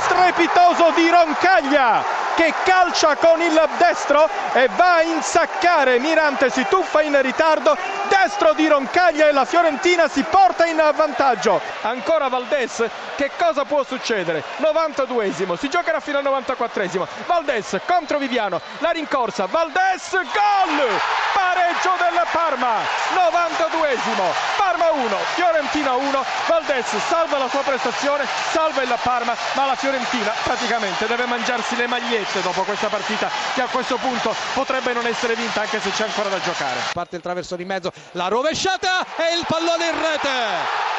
strepitoso di Roncaglia che calcia con il destro e va a insaccare Mirante si tuffa in ritardo destro di Roncaglia e la Fiorentina si porta in vantaggio. Ancora Valdes che cosa può succedere? 92esimo si giocherà fino al 94esimo Valdes contro Viviano la rincorsa Valdes gol! Pareggio del Parma 92esimo Parma 1 Fiorentina 1 Valdes salva la sua prestazione salva il Parma ma la Fiorentina praticamente deve mangiarsi le magliette dopo questa partita che a questo punto potrebbe non essere vinta anche se c'è ancora da giocare. Parte il traverso di mezzo la rovesciata e il pallone in rete.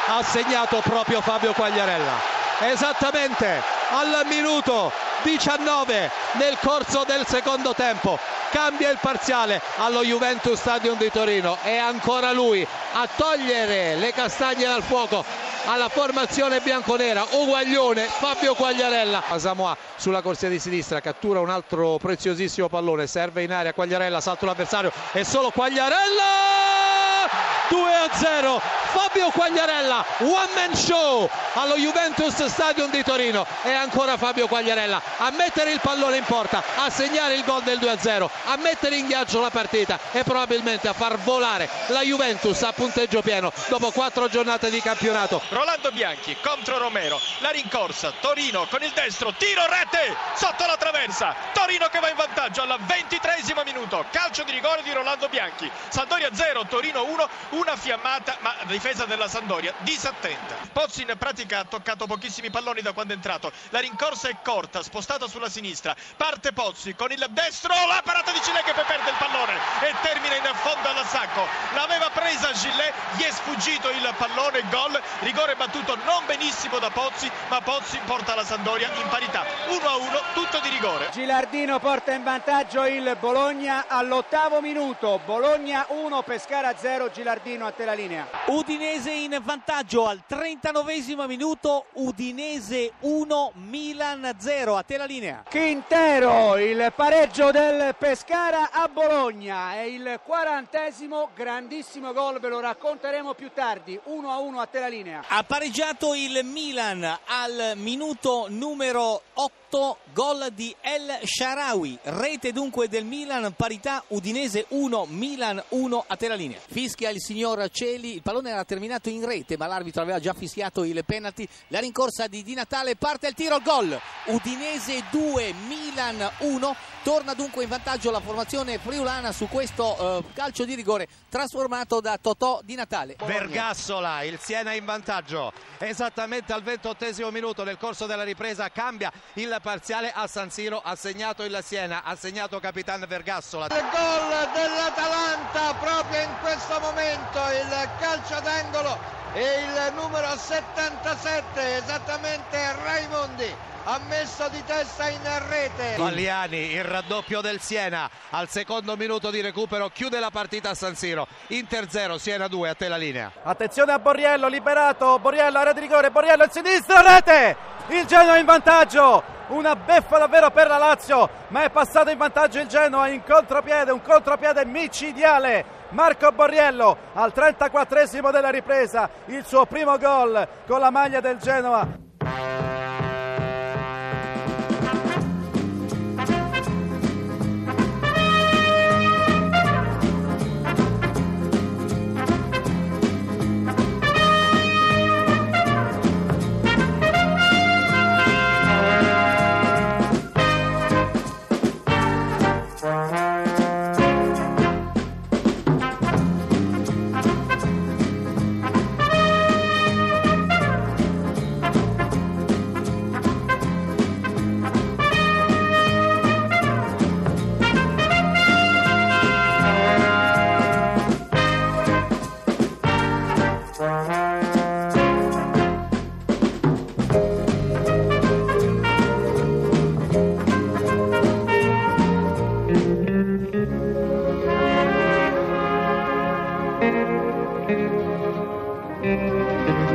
Ha segnato proprio Fabio Quagliarella. Esattamente al minuto 19 nel corso del secondo tempo cambia il parziale allo Juventus Stadium di Torino. È ancora lui a togliere le castagne dal fuoco alla formazione bianconera. Uguaglione Fabio Quagliarella. Samoa sulla corsia di sinistra cattura un altro preziosissimo pallone serve in aria Quagliarella salto l'avversario e solo Quagliarella! 2 a 0 Fabio Quagliarella one man show allo Juventus Stadium di Torino. E ancora Fabio Quagliarella a mettere il pallone in porta a segnare il gol del 2 a 0 a mettere in ghiaccio la partita e probabilmente a far volare la Juventus a punteggio pieno dopo quattro giornate di campionato. Rolando Bianchi contro Romero la rincorsa Torino con il destro tiro rete sotto la traversa Torino che va in vantaggio al 23 minuto calcio di rigore di Rolando Bianchi Sampdoria 0 Torino 1 una fiammata ma difesa della Sandoria disattenta. Pozzi in pratica ha toccato pochissimi palloni da quando è entrato. La rincorsa è corta, spostata sulla sinistra. Parte Pozzi con il destro, la parata di Gillet che poi perde il pallone e termina in fondo all'assacco. L'aveva presa Gillet, gli è sfuggito il pallone, gol, rigore battuto non benissimo da Pozzi, ma Pozzi porta la Sandoria in parità. 1 a 1, tutto di rigore. Gilardino porta in vantaggio il Bologna all'ottavo minuto. Bologna 1, Pescara 0, Gilardino a te la linea. Udinese in vantaggio al 39 minuto, Udinese 1, Milan 0, a te la linea. Quintero, il pareggio del Pescara a Bologna, è il quarantesimo, grandissimo gol, ve lo racconteremo più tardi, 1 a 1 a te la linea. Ha pareggiato il Milan al minuto numero 8 gol di El Sharawi, rete dunque del Milan, parità Udinese 1, Milan 1 a te la linea. Fischia il signor Celi, il pallone era terminato in rete ma l'arbitro aveva già fischiato il penalty, la rincorsa di Di Natale, parte il tiro, gol, Udinese 2, Milan 1, torna dunque in vantaggio la formazione friulana su questo uh, calcio di rigore trasformato da Totò Di Natale. Vergassola, il Siena in vantaggio, esattamente al 28 minuto nel corso della ripresa cambia il parziale a San Siro, ha segnato il Siena, ha segnato Capitan Vergassola. Il gol dell'Atalanta proprio in questo momento, il calcio d'angolo e il numero 77 esattamente Raimondi ha messo di testa in rete. Valliani, il raddoppio del Siena al secondo minuto di recupero, chiude la partita a San Siro. Inter 0, Siena 2, a te la linea. Attenzione a Borriello, liberato, Borriello, area di rigore, Borriello il sinistro, rete! Il Genoa in vantaggio! Una beffa davvero per la Lazio, ma è passato in vantaggio il Genoa in contropiede, un contropiede micidiale. Marco Borriello al 34 della ripresa, il suo primo gol con la maglia del Genoa. thank you